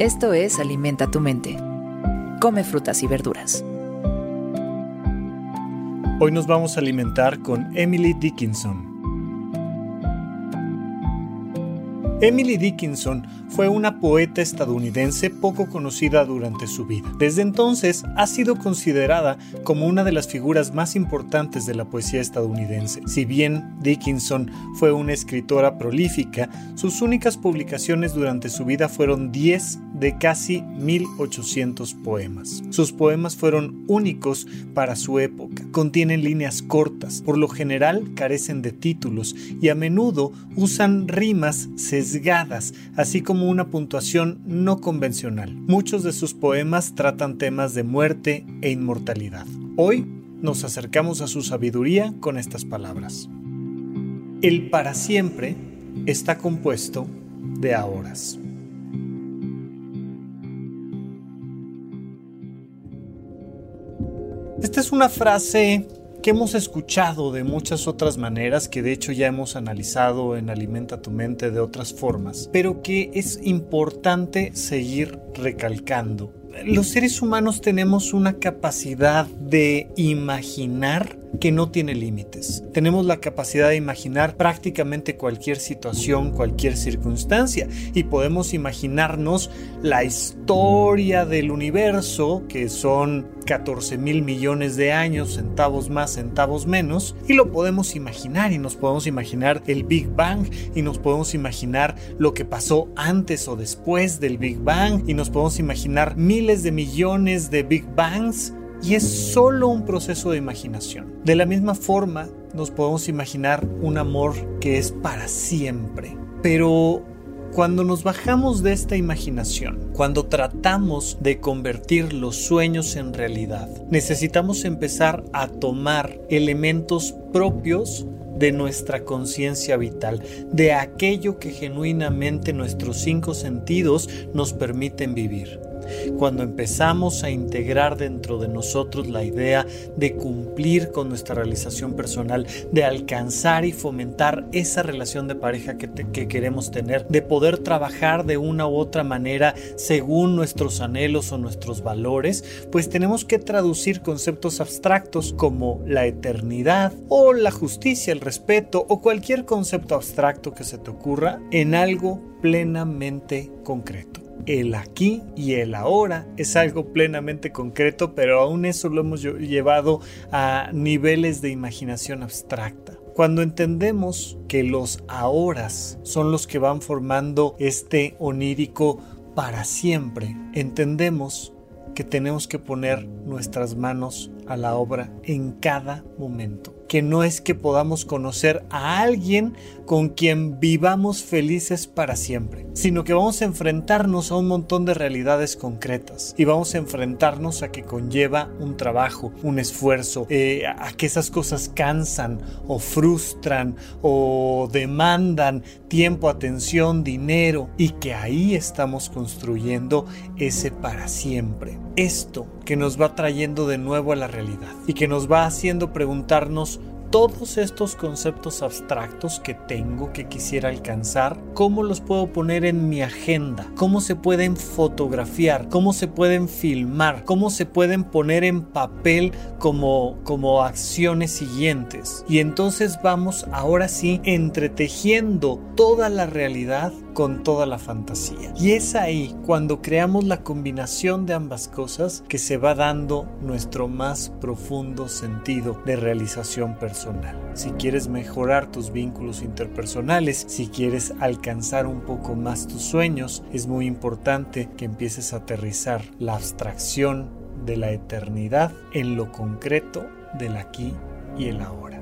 Esto es Alimenta tu mente. Come frutas y verduras. Hoy nos vamos a alimentar con Emily Dickinson. Emily Dickinson fue una poeta estadounidense poco conocida durante su vida. Desde entonces ha sido considerada como una de las figuras más importantes de la poesía estadounidense. Si bien Dickinson fue una escritora prolífica, sus únicas publicaciones durante su vida fueron 10 de casi 1800 poemas. Sus poemas fueron únicos para su época, contienen líneas cortas, por lo general carecen de títulos y a menudo usan rimas así como una puntuación no convencional. Muchos de sus poemas tratan temas de muerte e inmortalidad. Hoy nos acercamos a su sabiduría con estas palabras. El para siempre está compuesto de ahoras. Esta es una frase que hemos escuchado de muchas otras maneras, que de hecho ya hemos analizado en Alimenta tu mente de otras formas, pero que es importante seguir recalcando. Los seres humanos tenemos una capacidad de imaginar que no tiene límites. Tenemos la capacidad de imaginar prácticamente cualquier situación, cualquier circunstancia y podemos imaginarnos la historia del universo, que son 14 mil millones de años, centavos más, centavos menos, y lo podemos imaginar y nos podemos imaginar el Big Bang y nos podemos imaginar lo que pasó antes o después del Big Bang y nos podemos imaginar miles de millones de Big Bangs y es solo un proceso de imaginación. De la misma forma, nos podemos imaginar un amor que es para siempre. Pero cuando nos bajamos de esta imaginación, cuando tratamos de convertir los sueños en realidad, necesitamos empezar a tomar elementos propios de nuestra conciencia vital, de aquello que genuinamente nuestros cinco sentidos nos permiten vivir. Cuando empezamos a integrar dentro de nosotros la idea de cumplir con nuestra realización personal, de alcanzar y fomentar esa relación de pareja que, queremos tener, de poder trabajar de una u otra manera según nuestros anhelos o nuestros valores, pues tenemos que traducir conceptos abstractos como la eternidad o la justicia, el respeto o cualquier concepto abstracto que se te ocurra en algo plenamente concreto el aquí y el ahora es algo plenamente concreto, pero aún eso lo hemos llevado a niveles de imaginación abstracta. Cuando entendemos que los ahora son los que van formando este onírico para siempre, entendemos que tenemos que poner nuestras manos a la obra en cada momento. Que no es que podamos conocer a alguien con quien vivamos felices para siempre, sino que vamos a enfrentarnos a un montón de realidades concretas y vamos a enfrentarnos a que conlleva un trabajo, un esfuerzo, eh, a que esas cosas cansan o frustran o demandan tiempo, atención, dinero y que ahí estamos construyendo ese para siempre. Esto que nos va trayendo de nuevo a la realidad y que nos va haciendo preguntarnos todos estos conceptos abstractos que tengo, que quisiera alcanzar, cómo los puedo poner en mi agenda, cómo se pueden fotografiar, cómo se pueden filmar, cómo se pueden poner en papel como, como acciones siguientes. Y entonces vamos ahora sí entretejiendo toda la realidad con toda la fantasía. Y es ahí cuando creamos la combinación de ambas cosas que se va dando nuestro más profundo sentido de realización personal. Si quieres mejorar tus vínculos interpersonales, si quieres alcanzar un poco más tus sueños, es muy importante que empieces a aterrizar la abstracción de la eternidad en lo concreto del aquí y el ahora.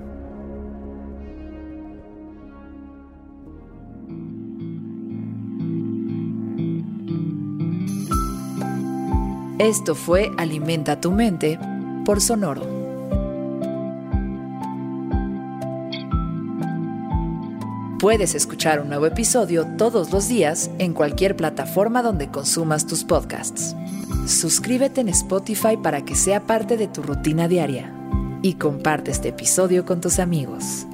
Esto fue Alimenta tu mente por Sonoro. Puedes escuchar un nuevo episodio todos los días en cualquier plataforma donde consumas tus podcasts. Suscríbete en Spotify para que sea parte de tu rutina diaria y comparte este episodio con tus amigos.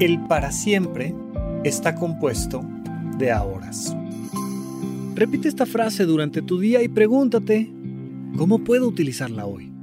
El para siempre está compuesto de ahoras. Repite esta frase durante tu día y pregúntate, ¿cómo puedo utilizarla hoy?